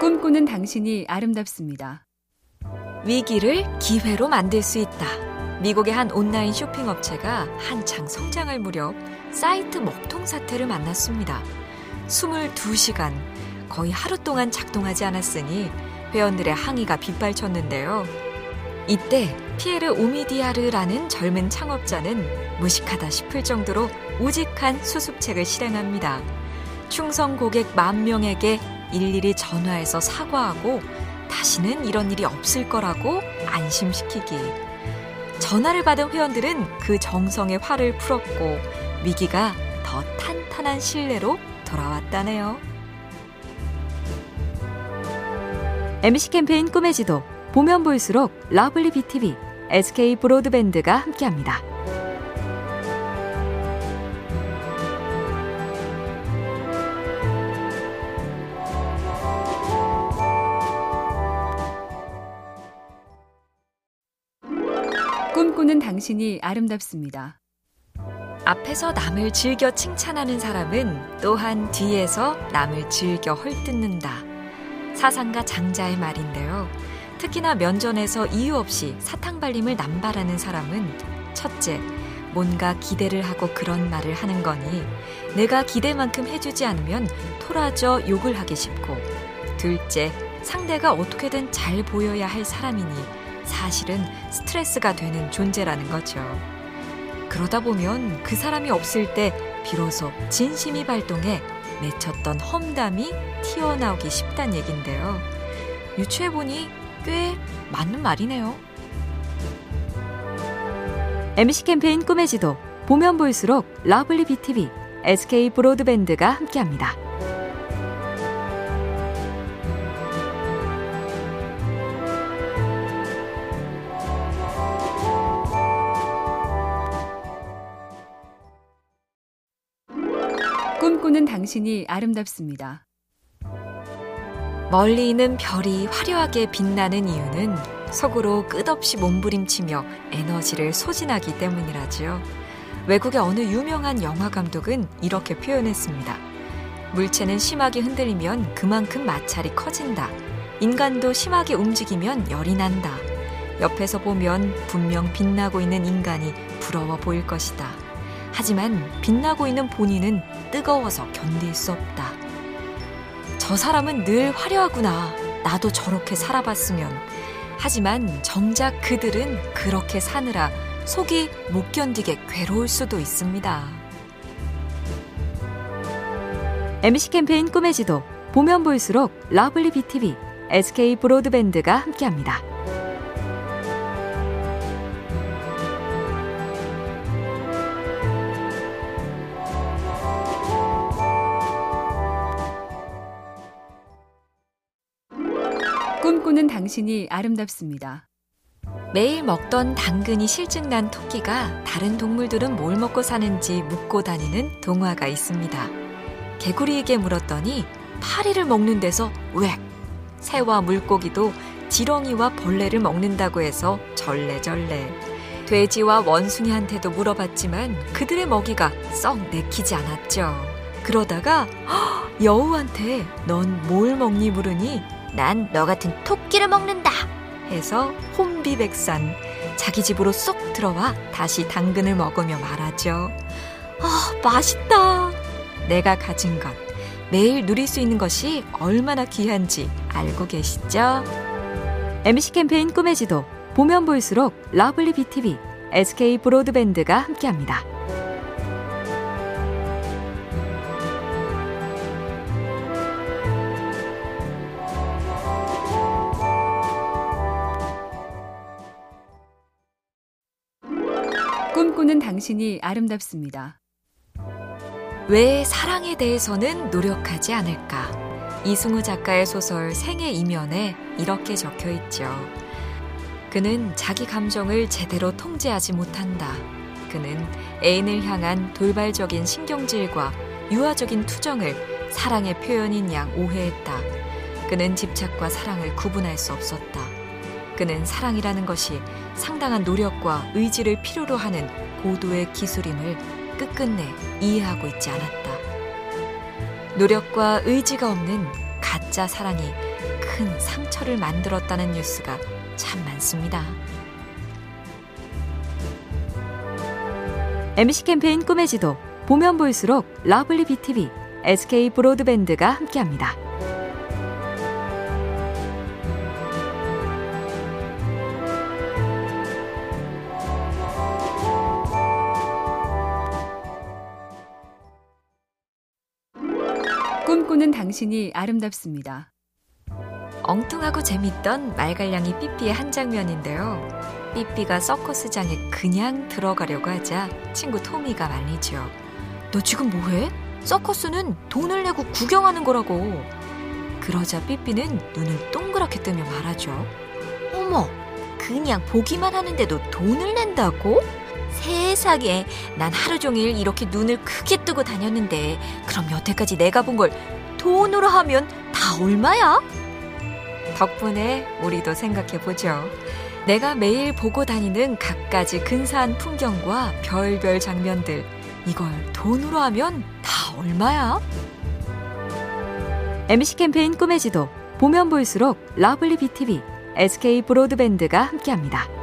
꿈꾸는 당신이 아름답습니다. 위기를 기회로 만들 수 있다. 미국의 한 온라인 쇼핑 업체가 한창 성장할 무렵 사이트 먹통 사태를 만났습니다. 22시간, 거의 하루 동안 작동하지 않았으니 회원들의 항의가 빗발쳤는데요. 이때 피에르 오미디아르라는 젊은 창업자는 무식하다 싶을 정도로 우직한 수습책을 실행합니다. 충성 고객 만 명에게 일일이 전화해서 사과하고 다시는 이런 일이 없을 거라고 안심시키기. 전화를 받은 회원들은 그 정성에 화를 풀었고 위기가 더 탄탄한 신뢰로 돌아왔다네요. MC 캠페인 꿈의 지도 보면 볼수록 lovely BTV, SK 브로드밴드가 함께합니다. 꿈꾸는 당신이 아름답습니다. 앞에서 남을 즐겨 칭찬하는 사람은 또한 뒤에서 남을 즐겨 헐뜯는다. 사상가 장자의 말인데요. 특히나 면전에서 이유 없이 사탕 발림을 남발하는 사람은 첫째, 뭔가 기대를 하고 그런 말을 하는 거니 내가 기대만큼 해주지 않으면 토라져 욕을 하기 쉽고 둘째, 상대가 어떻게든 잘 보여야 할 사람이니 사실은 스트레스가 되는 존재라는 거죠. 그러다 보면 그 사람이 없을 때 비로소 진심이 발동해 맺혔던 험담이 튀어나오기 쉽단 얘긴데요. 유추해보니 꽤 맞는 말이네요. MC 캠페인 꿈의 지도 보면 볼수록 lovely BTV, SK 브로드밴드가 함께합니다. 꿈꾸는 당신이 아름답습니다. 멀리 있는 별이 화려하게 빛나는 이유는 속으로 끝없이 몸부림치며 에너지를 소진하기 때문이라지요. 외국의 어느 유명한 영화 감독은 이렇게 표현했습니다. 물체는 심하게 흔들리면 그만큼 마찰이 커진다. 인간도 심하게 움직이면 열이 난다. 옆에서 보면 분명 빛나고 있는 인간이 부러워 보일 것이다. 하지만 빛나고 있는 본인은 뜨거워서 견딜 수 없다. 저 사람은 늘 화려하구나. 나도 저렇게 살아봤으면. 하지만 정작 그들은 그렇게 사느라 속이 못 견디게 괴로울 수도 있습니다. MC 캠페인 꿈의 지도 보면 볼수록 lovely BTV, SK 브로드밴드가 함께합니다. 당신이 아름답습니다. 매일 먹던 당근이 실증난 토끼가 다른 동물들은 뭘 먹고 사는지 묻고 다니는 동화가 있습니다. 개구리에게 물었더니 파리를 먹는 데서 왜? 새와 물고기도 지렁이와 벌레를 먹는다고 해서 절레절레. 돼지와 원숭이한테도 물어봤지만 그들의 먹이가 썩 내키지 않았죠. 그러다가 여우한테 넌 뭘 먹니 물으니 난 너 같은 토끼를 먹는다 해서 혼비백산 자기 집으로 쏙 들어와 다시 당근을 먹으며 말하죠. 아, 맛있다. 내가 가진 것, 매일 누릴 수 있는 것이 얼마나 귀한지 알고 계시죠? MC 캠페인 꿈의 지도 보면 볼수록 lovely BTV, SK 브로드밴드가 함께합니다. 꿈꾸는 당신이 아름답습니다. 왜 사랑에 대해서는 노력하지 않을까? 이승우 작가의 소설 생의 이면에 이렇게 적혀 있죠. 그는 자기 감정을 제대로 통제하지 못한다. 그는 애인을 향한 돌발적인 신경질과 유아적인 투정을 사랑의 표현인 양 오해했다. 그는 집착과 사랑을 구분할 수 없었다. 그는 사랑이라는 것이 상당한 노력과 의지를 필요로 하는 고도의 기술임을 끝끝내 이해하고 있지 않았다. 노력과 의지가 없는 가짜 사랑이 큰 상처를 만들었다는 뉴스가 참 많습니다. MC 캠페인 꿈의 지도 보면 볼수록 lovely BTV, SK 브로드밴드가 함께합니다. 꿈꾸는 당신이 아름답습니다. 엉뚱하고 재밌던 말갈량이 삐삐의 한 장면인데요. 삐삐가 서커스장에 그냥 들어가려고 하자 친구 토미가 말리죠. 너 지금 뭐해? 서커스는 돈을 내고 구경하는 거라고. 그러자 삐삐는 눈을 동그랗게 뜨며 말하죠. 어머, 그냥 보기만 하는데도 돈을 낸다고? 세상에, 난 하루 종일 이렇게 눈을 크게 뜨고 다녔는데, 그럼 여태까지 내가 본 걸 돈으로 하면 다 얼마야? 덕분에 우리도 생각해 보죠. 내가 매일 보고 다니는 갖가지 근사한 풍경과 별별 장면들, 이걸 돈으로 하면 다 얼마야? MC 캠페인 꿈의 지도 보면 볼수록 lovely BTV, SK 브로드밴드가 함께합니다.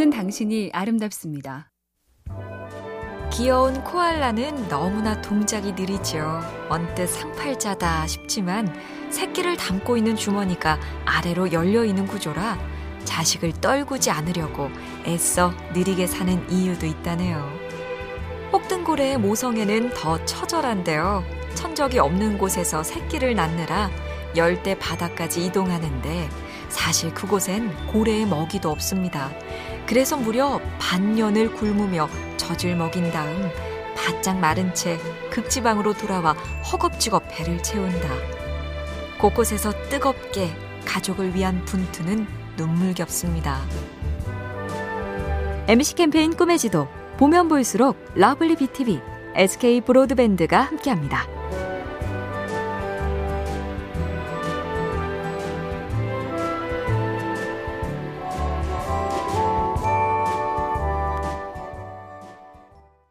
꿈꾸는 당신이 아름답습니다. 귀여운 코알라는 너무나 동작이 느리죠. 언뜻 상팔자다 싶지만 새끼를 담고 있는 주머니가 아래로 열려 있는 구조라 자식을 떨구지 않으려고 애써 느리게 사는 이유도 있다네요. 혹등고래의 모성애는 더 처절한데요. 천적이 없는 곳에서 새끼를 낳느라 열대 바다까지 이동하는데 사실 그곳엔 고래의 먹이도 없습니다. 그래서 무려 반년을 굶으며 젖을 먹인 다음 바짝 마른 채 극지방으로 돌아와 허겁지겁 배를 채운다. 곳곳에서 뜨겁게 가족을 위한 분투는 눈물겹습니다. MC 캠페인 꿈의 지도 보면 볼수록 lovely BTV, SK 브로드밴드가 함께합니다.